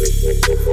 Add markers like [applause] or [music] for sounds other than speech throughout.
Thank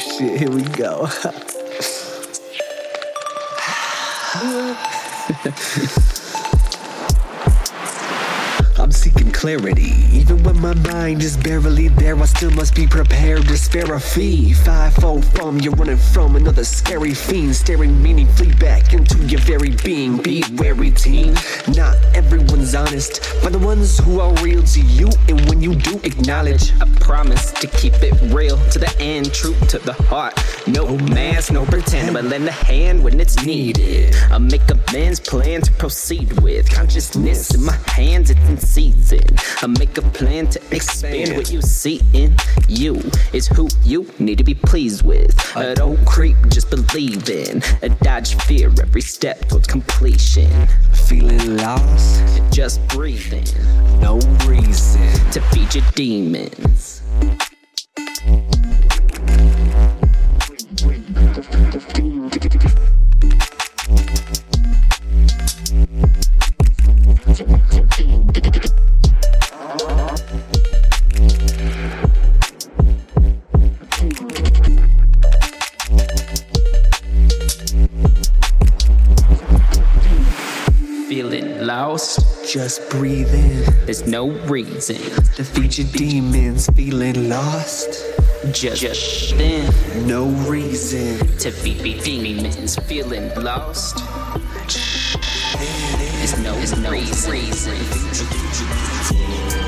shit, here we go. [laughs] spare a fee. Five fold from you're running from another scary fiend, staring meaningfully back into your very being. Be wary, teen. Not everyone's honest, but the ones who are real to you. And when you do acknowledge, I promise to keep it real to the end, true to the heart. No mask, no pretend, but lend a hand when it's needed. I make amends, plan to proceed with consciousness in my hands, it's in season. I make a plan to expand what you see in you is who you need to be pleased with. I don't creep, just believe in. A dodge fear every step towards completion. Feeling lost, just breathing. No reason to feed your demons. Just breathe in. There's no reason. Defeat your demons, feeling lost. Just, Just then. No reason. To beat demons, feeling lost. There's no, there's no reason. reason.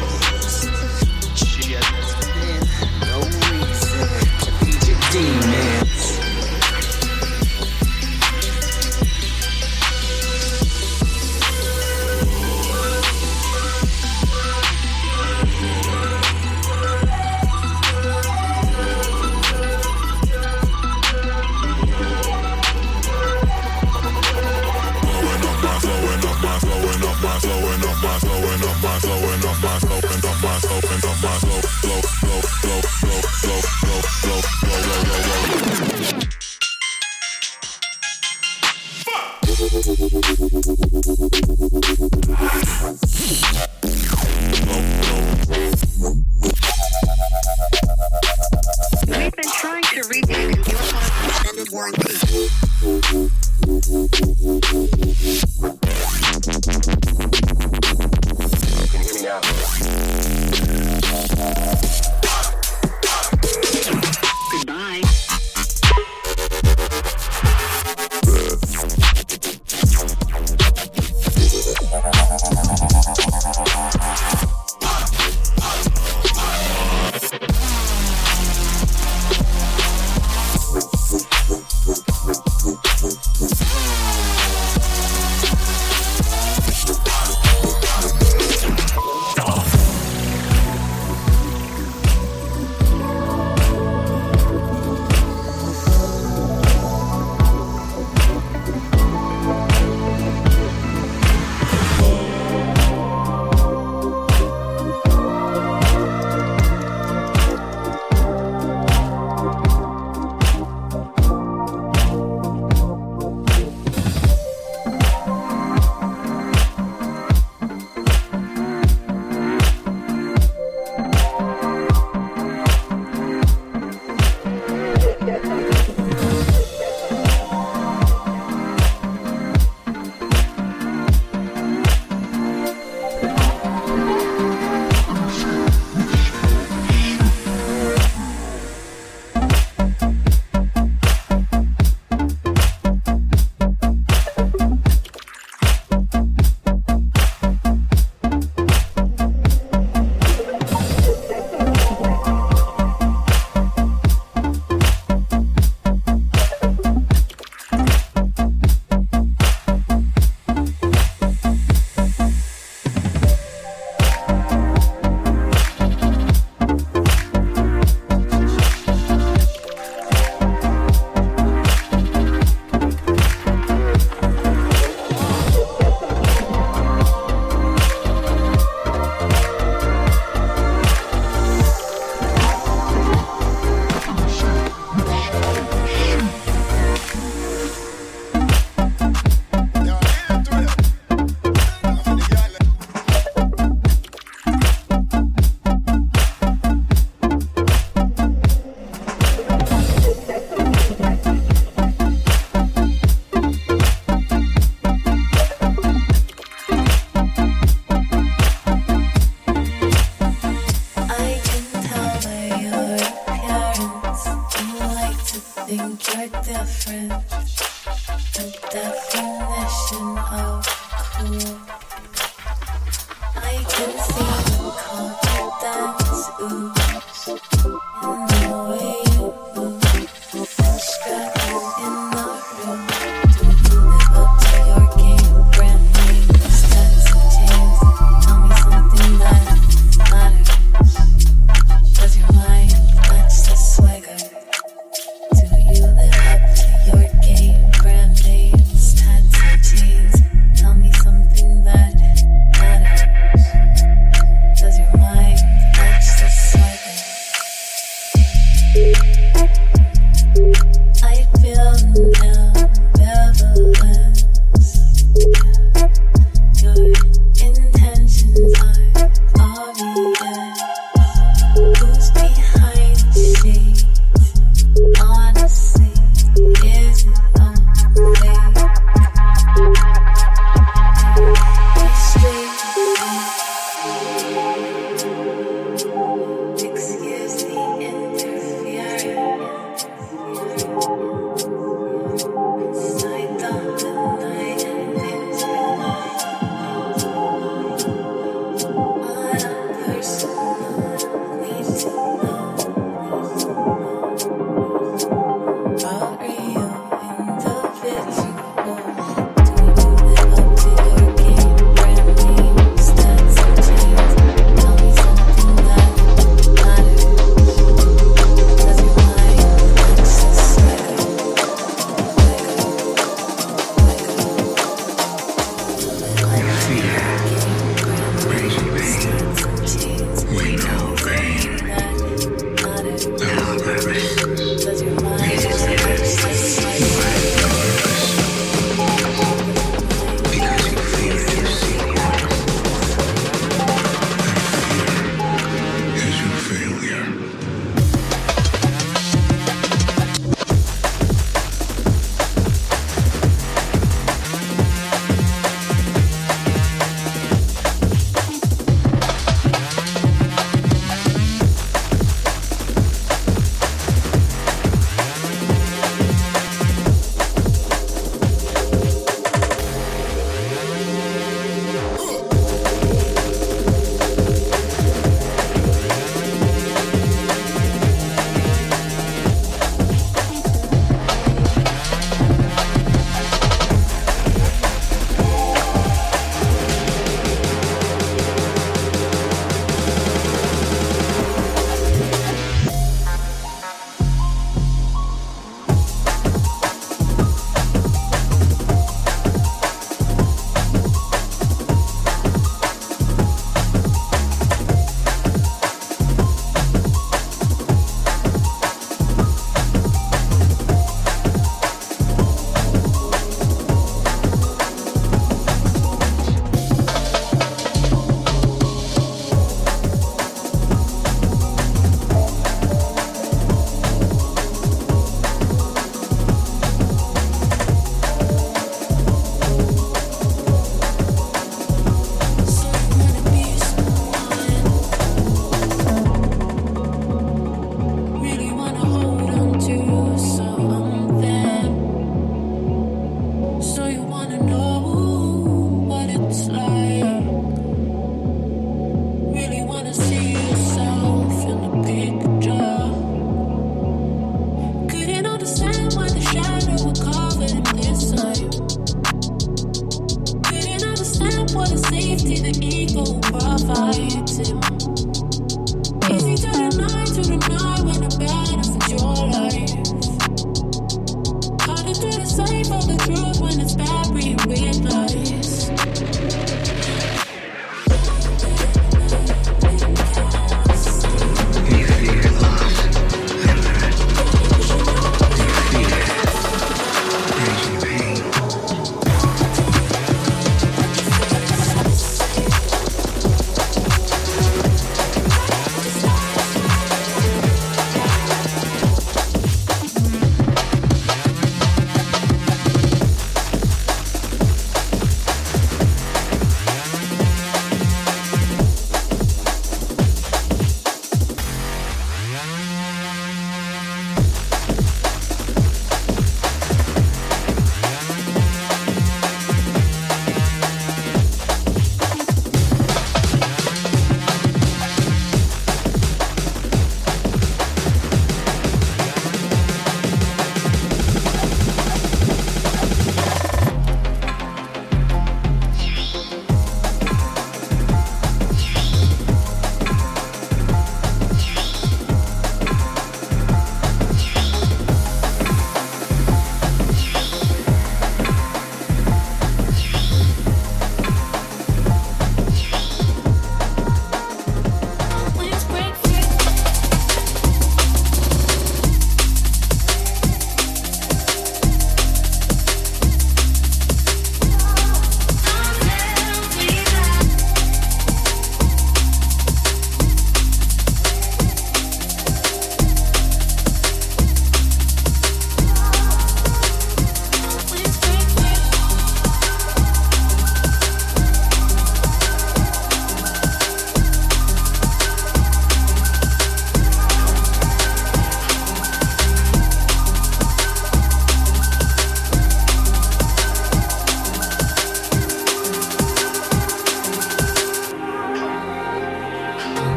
see.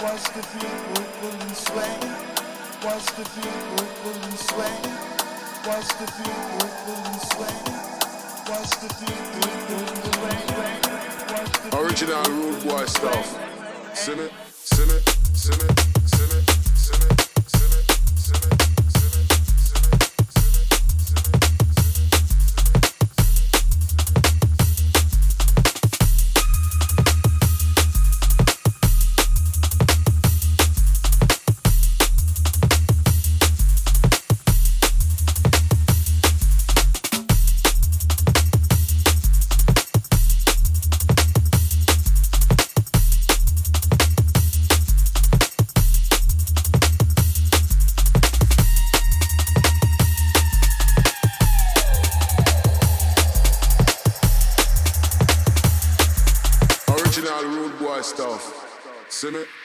Watch the pull and sway. Watch the pull and sway. Watch the pull and sway. Watch the pull and sway. Original rude boy stuff. Sing it, sing it, sing it, sing it. Make